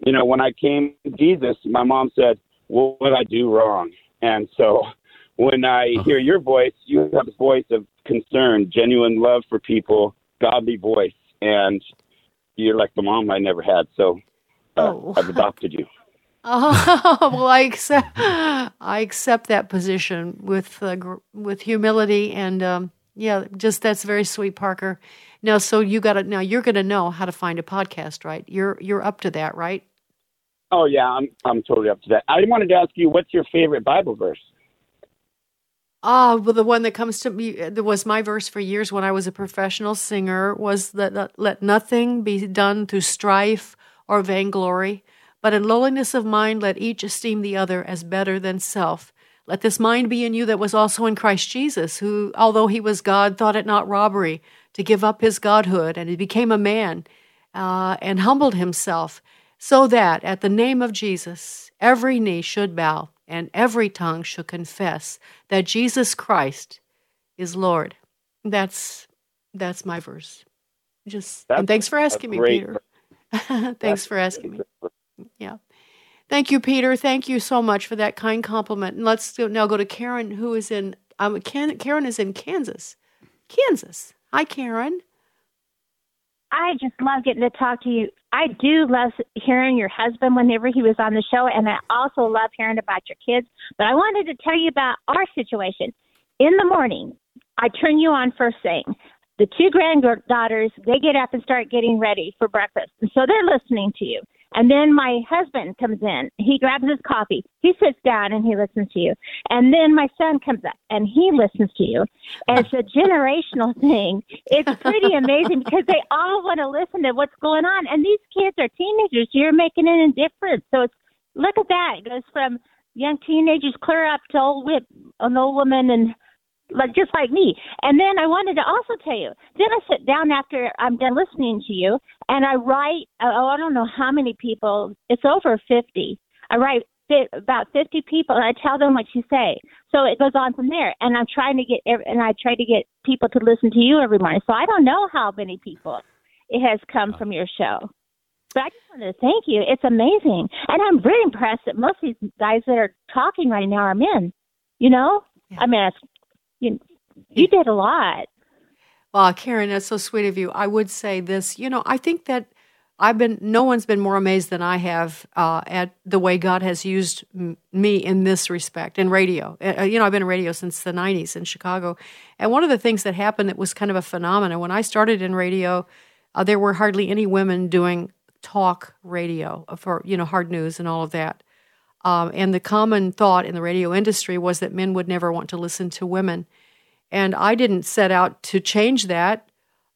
you know when I came to Jesus, my mom said, "What did I do wrong?" And so (laughs) when I hear your voice, you have a voice of concern, genuine love for people, godly voice and you're like the mom I never had. So uh, oh. I've adopted you. (laughs) Oh (laughs) well, I accept. I accept that position with uh, gr- with humility and um, yeah, just that's very sweet, Parker. Now, so you got to now you're going to know how to find a podcast, right? You're you're up to that, right? Oh yeah, I'm I'm totally up to that. I wanted to ask you, what's your favorite Bible verse? Ah, well, the one that comes to me that was my verse for years when I was a professional singer was that let nothing be done through strife or vainglory, but in lowliness of mind let each esteem the other as better than self. Let this mind be in you that was also in Christ Jesus, who, although he was God, thought it not robbery to give up his godhood, and he became a man uh, and humbled himself, so that at the name of Jesus every knee should bow and every tongue should confess that Jesus Christ is Lord. That's that's my verse. Just that's and thanks for asking me, Peter. (laughs) thanks for asking me. Yeah. Thank you, Peter. Thank you so much for that kind compliment. And let's go, now go to Karen, who is in um, Karen is in Kansas. Kansas. Hi, Karen. I just love getting to talk to you. I do love hearing your husband whenever he was on the show, and I also love hearing about your kids. But I wanted to tell you about our situation. In the morning, I turn you on first thing the two granddaughters they get up and start getting ready for breakfast and so they're listening to you and then my husband comes in. He grabs his coffee. He sits down and he listens to you. And then my son comes up and he listens to you. And it's a generational (laughs) thing. It's pretty amazing because they all want to listen to what's going on. And these kids are teenagers. You're making an difference so it's look at that. It goes from young teenagers clear up to old whip an old woman and like just like me. And then I wanted to also tell you. Then I sit down after I'm done listening to you, and I write. Oh, I don't know how many people. It's over fifty. I write about 50 people and I tell them what you say. So it goes on from there. And I'm trying to get, and I try to get people to listen to you every morning. So I don't know how many people it has come from your show. But I just wanted to thank you. It's amazing. And I'm very impressed that most of these guys that are talking right now are men. You know? Yeah. I mean, you you did a lot. Well, Karen, that's so sweet of you. I would say this. You know, I think that I've been no one's been more amazed than I have uh, at the way God has used m- me in this respect in radio. Uh, you know, I've been in radio since the '90s in Chicago, and one of the things that happened that was kind of a phenomenon when I started in radio, uh, there were hardly any women doing talk radio for you know hard news and all of that. Um, and the common thought in the radio industry was that men would never want to listen to women, and I didn't set out to change that.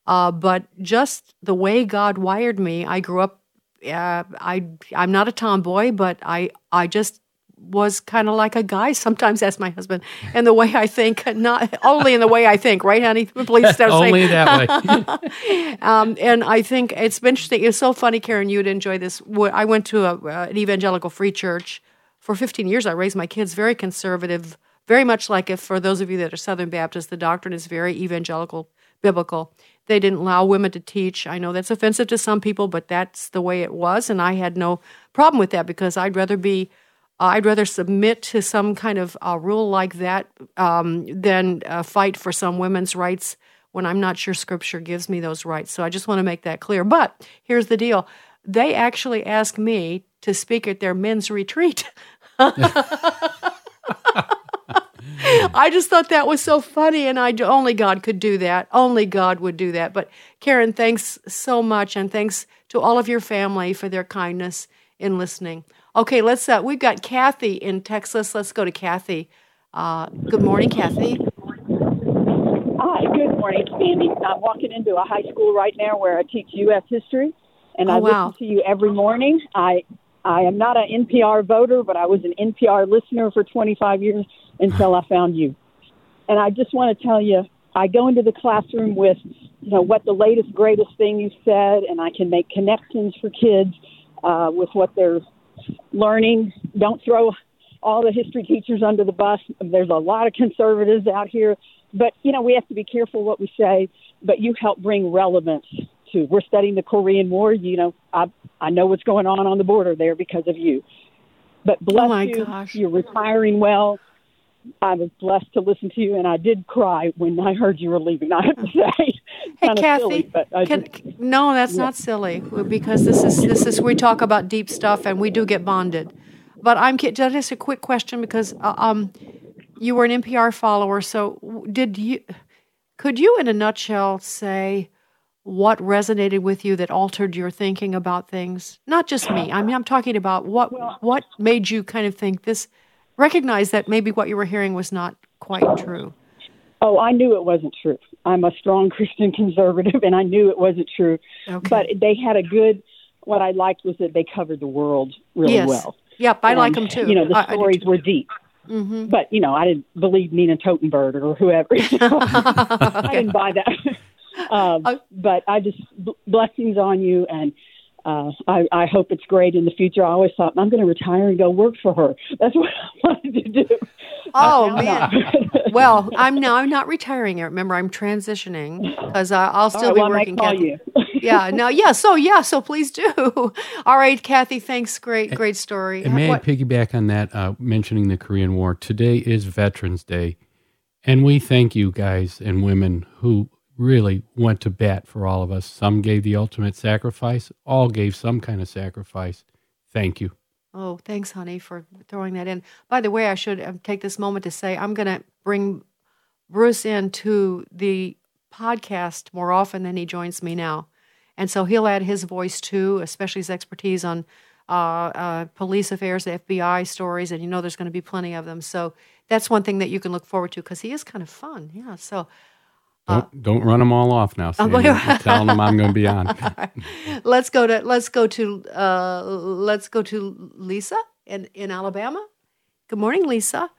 Uh, but just the way God wired me, I grew up. Uh, I I'm not a tomboy, but I I just was kind of like a guy. (laughs) Sometimes ask my husband, and the way I think, not (laughs) only in the way I think, right, honey? (laughs) Please don't only that way. um, and I think it's been interesting. It's so funny, Karen. You'd enjoy this. I went to a, uh, an evangelical free church for 15 years. I raised my kids very conservative, very much like if for those of you that are Southern Baptist, the doctrine is very evangelical, biblical. They didn't allow women to teach. I know that's offensive to some people, but that's the way it was, and I had no problem with that because I'd rather be, uh, I'd rather submit to some kind of uh, rule like that um, than uh, fight for some women's rights when I'm not sure Scripture gives me those rights. So I just want to make that clear. But here's the deal: they actually asked me to speak at their men's (laughs) retreat. (laughs) I just thought that was so funny, and I only God could do that. Only God would do that. But Karen, thanks so much, and thanks to all of your family for their kindness in listening. Okay, let's. Uh, we've got Kathy in Texas. Let's go to Kathy. Uh, good morning, Kathy. Hi, good morning, Sandy. I'm walking into a high school right now where I teach U.S. history, and Oh, I wow. listen to you every morning. I I am not an NPR voter, but I was an NPR listener for 25 years until I found you. And I just want to tell you, I go into the classroom with, you know, what the latest, greatest thing you said, and I can make connections for kids uh, with what they're learning. Don't throw all the history teachers under the bus. There's a lot of conservatives out here, but you know we have to be careful what we say. But you help bring relevance to. We're studying the Korean War. You know, I I know what's going on on the border there because of you. But bless Oh, you. gosh. You're retiring well. I was blessed to listen to you, and I did cry when I heard you were leaving. (laughs) I have to say, Hey, kind of Kathy. silly, but I can, just, no, that's Yeah. not silly because this is this is we talk about deep stuff and we do get bonded. But I'm just just a quick question because uh, um, you were an NPR follower, so did you? Could you, in a nutshell, say what resonated with you that altered your thinking about things? Not just me. I mean, I'm talking about what what made you kind of think this, recognize that maybe what you were hearing was not quite true. Oh, I knew it wasn't true. I'm a strong (laughs) Christian conservative, and I knew it wasn't true. Okay. But they had a good. What I liked was that they covered the world really Yes. well. Yep, I like them too. You know, the I- I stories too. were deep. Mhm. But you know, I didn't believe Nina Totenberg or whoever. (laughs) (laughs) I didn't buy that. Um, but I just b- blessings on you, and uh, I, I hope it's great in the future. I always thought I'm going to retire and go work for her. That's (laughs) what I wanted to do. Oh Now man. (laughs) well, I'm now I'm not retiring. Remember, I'm transitioning (laughs) because uh, I'll still right, be well, I might working. call you. yeah. No. Yeah. So yeah. So please do. All right, Kathy. Thanks. Great. Great story. And may What- I piggyback on that, uh, mentioning the Korean War? Today is Veterans Day, and we thank you guys and women who really went to bat for all of us. Some gave the ultimate sacrifice, all gave some kind of sacrifice. Thank you. Oh, thanks, honey, for throwing that in. By the way, I should um, take this moment to say I'm going to bring Bruce into the podcast more often than he joins me now. And so he'll add his voice too, especially his expertise on uh, uh, police affairs, the FBI stories, and you know there's going to be plenty of them. So that's one thing that you can look forward to because he is kind of fun. Yeah. So Don't, don't run them all off now, Oh, Sandy. (laughs) boy. I'm telling them I'm going to be on. (laughs) let's go to let's go to uh, let's go to Lisa in in Alabama. Good morning, Lisa.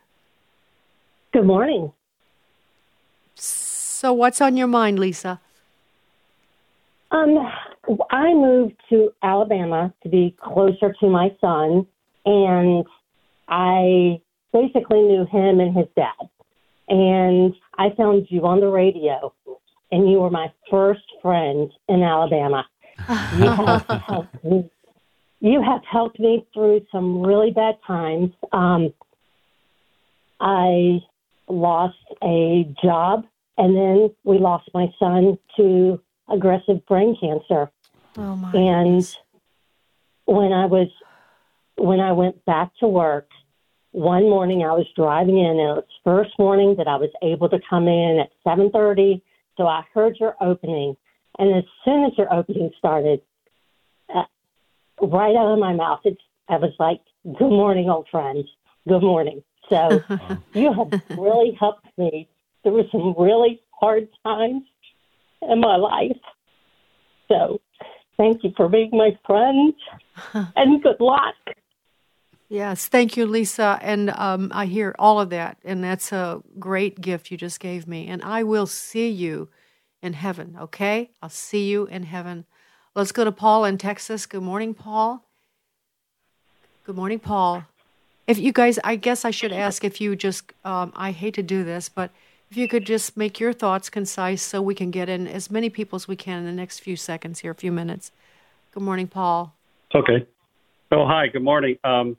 Good morning. So, what's on your mind, Lisa? Um, I moved to Alabama to be closer to my son, and I basically knew him and his dad. And I found you on the radio, and you were my first friend in Alabama. You have (laughs) helped me. You have helped me through some really bad times. Um, I lost a job, and then we lost my son to aggressive brain cancer. Oh my. And when I was when I went back to work, one morning I was driving in and it was first morning that I was able to come in at 7:30, so I heard your opening. And as soon as your opening started, uh, right out of my mouth, it's I was like, "Good morning, old friends. Good morning." So you have really helped me through some really hard times in my life. So thank you for being my friend, (laughs) and good luck. Yes, thank you, Lisa. And um, I hear all of that, and that's a great gift you just gave me. And I will see you in heaven, okay? I'll see you in heaven. Let's go to Paul in Texas. Good morning, Paul. Good morning, Paul. If you guys, I guess I should ask if you just, um, I hate to do this, but if you could just make your thoughts concise so we can get in as many people as we can in the next few seconds here, a few minutes. Good morning, Paul. Okay. Oh, hi. Good morning. Um,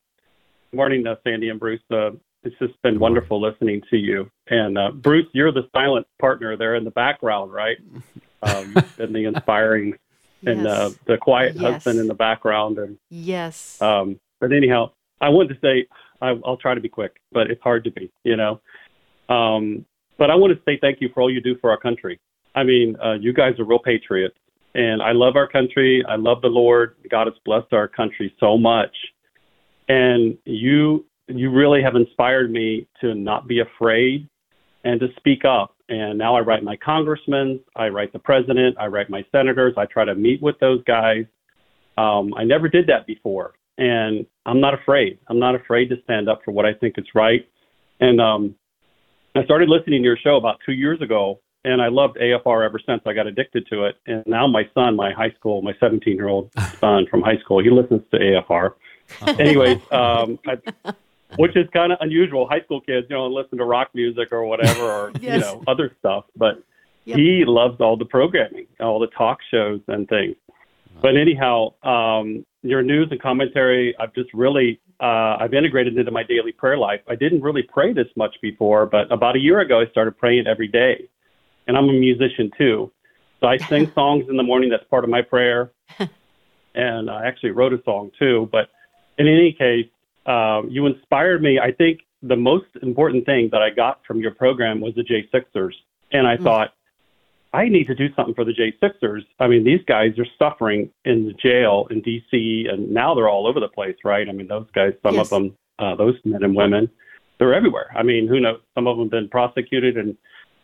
morning, uh, Sandy and Bruce. Uh, it's just been wonderful listening to you. And uh, Bruce, you're the silent partner there in the background, right? (laughs) Um, and the inspiring and uh, the quiet Yes. husband in the background. And Yes. um, but anyhow, I wanted to say I, I'll try to be quick, but it's hard to be, you know. Um, but I want to say thank you for all you do for our country. I mean, uh, you guys are real patriots, and I love our country. I love the Lord. God has blessed our country so much, and you you really have inspired me to not be afraid and to speak up. And now I write my congressmen, I write the president, I write my senators. I try to meet with those guys. Um, I never did that before, and I'm not afraid. I'm not afraid to stand up for what I think is right. And um, I started listening to your show about two years ago, and I loved AFR ever since. I got addicted to it, and now my son, my high school, my 17 year old son from high school, he listens to AFR. (laughs) Anyways, um, I, which is kind of unusual. High school kids, you know, listen to rock music or whatever, or (laughs) you know, other stuff. But Yep. he loves all the programming, all the talk shows and things. But anyhow, um, your news and commentary, I've just really uh, I've integrated into my daily prayer life. I didn't really pray this much before, but about a year ago, I started praying every day, and I'm a musician too. So I sing (laughs) songs in the morning. That's part of my prayer, and I actually wrote a song too. But in any case, um, you inspired me. I think the most important thing that I got from your program was the J Sixers, and I thought. I need to do something for the J6ers. I mean, these guys are suffering in the jail in D.C. and now they're all over the place, right? I mean, those guys, some Yes. of them, uh, those men and women, they're everywhere. I mean, who knows? Some of them have been prosecuted, and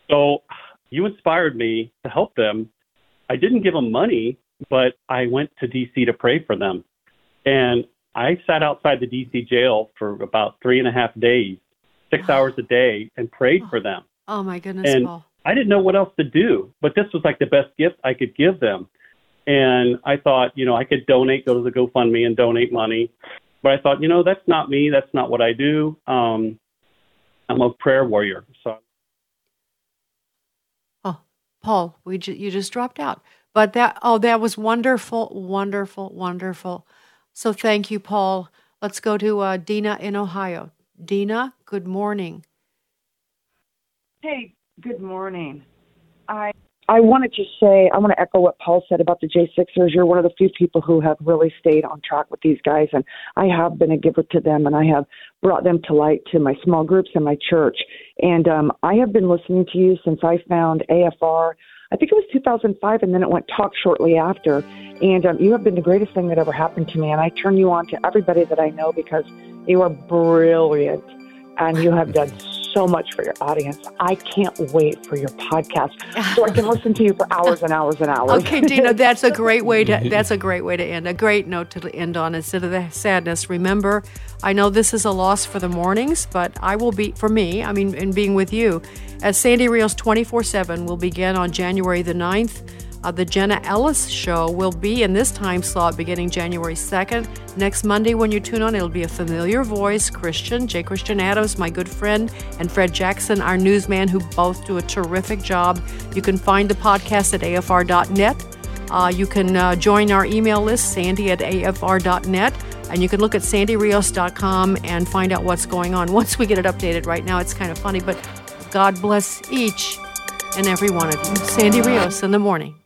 so you inspired me to help them. I didn't give them money, but I went to D.C. to pray for them, and I sat outside the D.C. jail for about three and a half days, six hours a day, and prayed for them. Oh my goodness, And Paul. I didn't know what else to do, but this was like the best gift I could give them. And I thought, you know, I could donate, go to the GoFundMe and donate money. But I thought, you know, that's not me. That's not what I do. Um, I'm a prayer warrior. So Oh, Paul, we ju- you just dropped out. But that oh, that was wonderful, wonderful, wonderful. So thank you, Paul. Let's go to uh, Dina in Ohio. Dina, good morning. Hey, good morning. I I wanted to say I want to echo what Paul said about the J6ers. You're one of the few people who have really stayed on track with these guys, and I have been a giver to them, and I have brought them to light to my small groups and my church. And um, I have been listening to you since I found AFR. I think it was 2005, and then it went talk shortly after. And um, you have been the greatest thing that ever happened to me. And I turn you on to everybody that I know because you are brilliant and you have done so much for your audience. I can't wait for your podcast so I can listen to you for hours and hours and hours. Okay, Dina, (laughs) that's a great way to that's a great way to end. A great note to end on instead of the sadness. Remember, I know this is a loss for the mornings, but I will be for me, I mean in being with you, as Sandy Rios 24/7 will begin on January the 9th. Uh, the Jenna Ellis show will be in this time slot beginning January 2nd. Next Monday, when you tune on, it'll be a familiar voice Christian, J. Christian Adams, my good friend, and Fred Jackson, our newsman, who both do a terrific job. You can find the podcast at afr.net. Uh, you can uh, join our email list, sandy at afr.net, and you can look at sandyrios.com and find out what's going on. (laughs) Once we get it updated right now, it's kind of funny, but God bless each and every one of you. Sandy Rios in the morning.